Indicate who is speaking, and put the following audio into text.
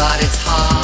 Speaker 1: but it's hard.